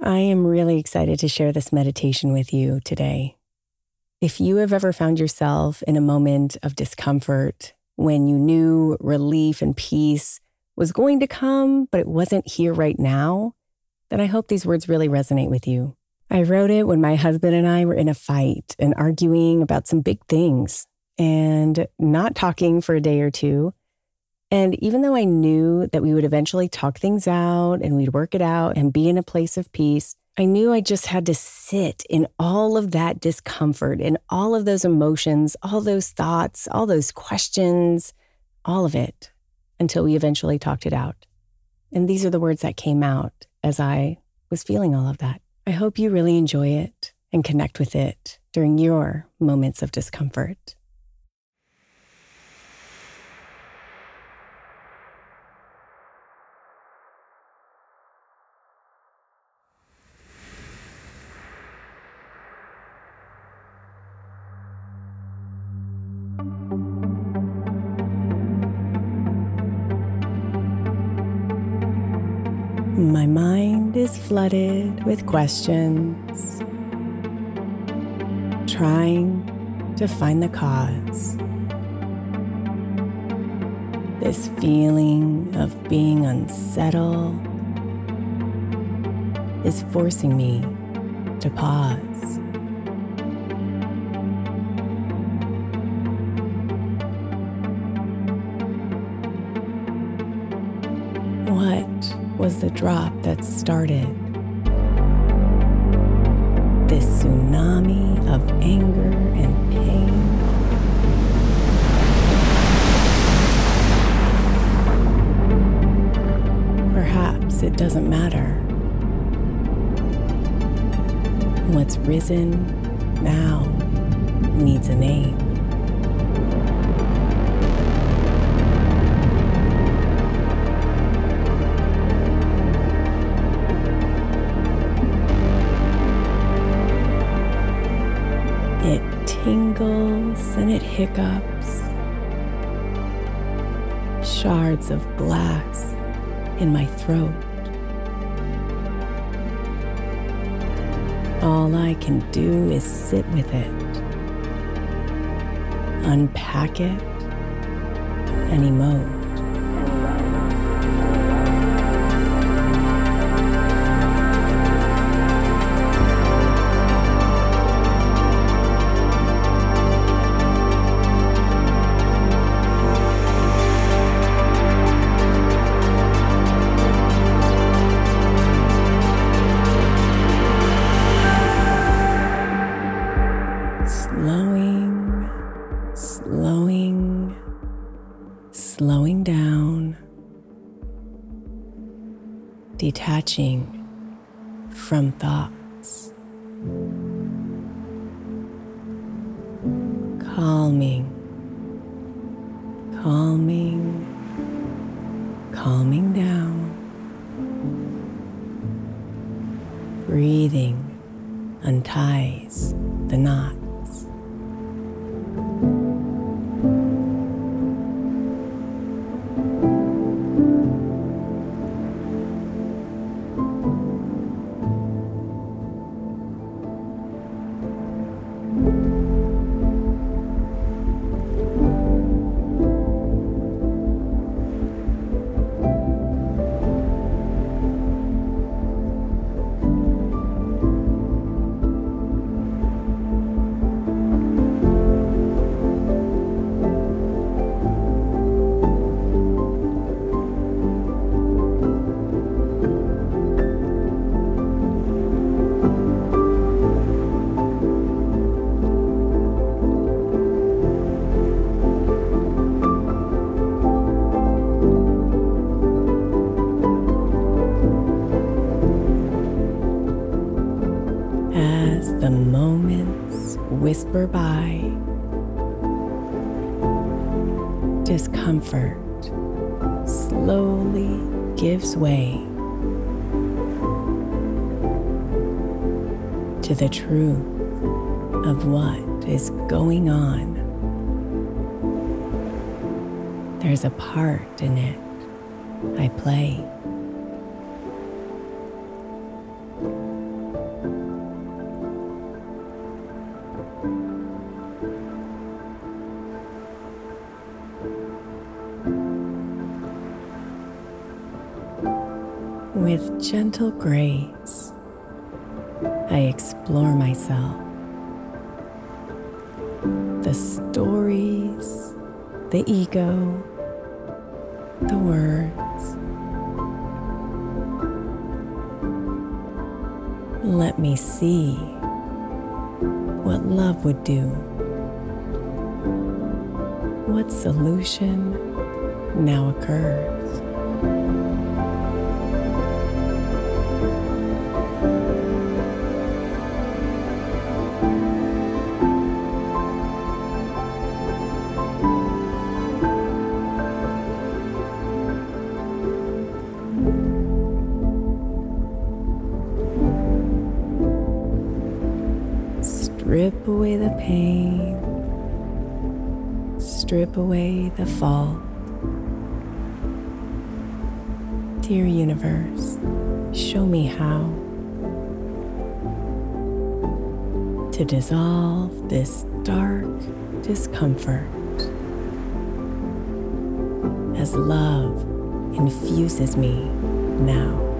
I am really excited to share this meditation with you today. If you have ever found yourself in a moment of discomfort when you knew relief and peace was going to come, but it wasn't here right now, then I hope these words really resonate with you. I wrote it when my husband and I were in a fight and arguing about some big things and not talking for a day or two. And even though I knew that we would eventually talk things out and we'd work it out and be in a place of peace, I knew I just had to sit in all of that discomfort and all of those emotions, all those thoughts, all those questions, all of it until we eventually talked it out. And these are the words that came out as I was feeling all of that. I hope you really enjoy it and connect with it during your moments of discomfort. Flooded with questions, trying to find the cause. This feeling of being unsettled is forcing me to pause. What was the drop that started of anger and pain? Perhaps it doesn't matter. What's risen now needs a name. Tingles and it hiccups. Shards of glass in my throat. All I can do is sit with it, unpack it, and emote. Slowing down, detaching from thoughts, calming, calming, calming down, breathing unties the knot. Whisper by. Discomfort slowly gives way to the truth of what is going on. There's a part in it I play. With gentle grace, I explore myself. The stories, the ego, the words. Let me see what love would do. What solution now occurs? Strip away the pain, strip away the fault. Dear universe, show me how to dissolve this dark discomfort as love infuses me now.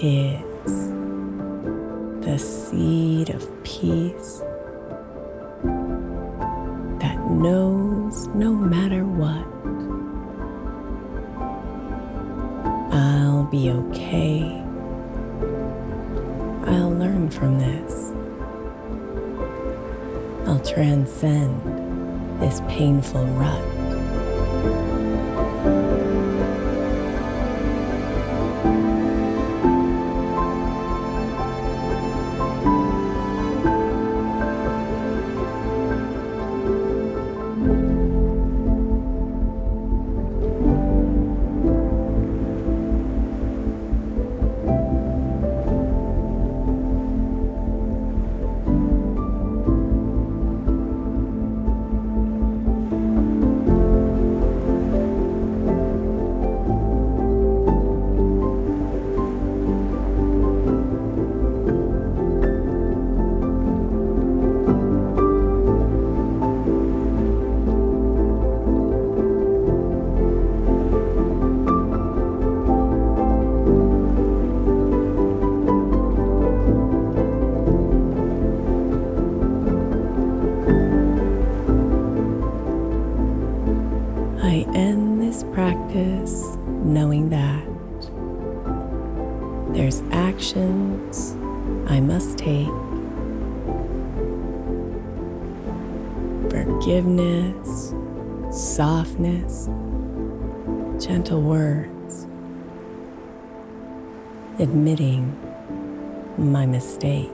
Is, the seed of peace that knows no matter what, I'll be okay. I'll learn from this. I'll transcend this painful rut. Gentle words, admitting my mistake.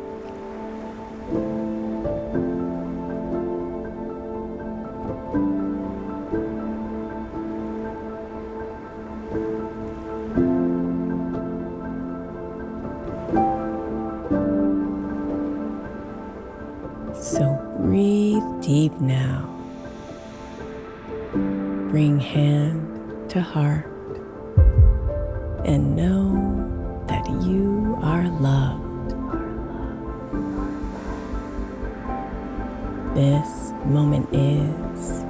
You are loved. This moment is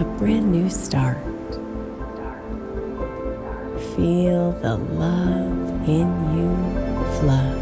a brand new start. Feel the love in you flood.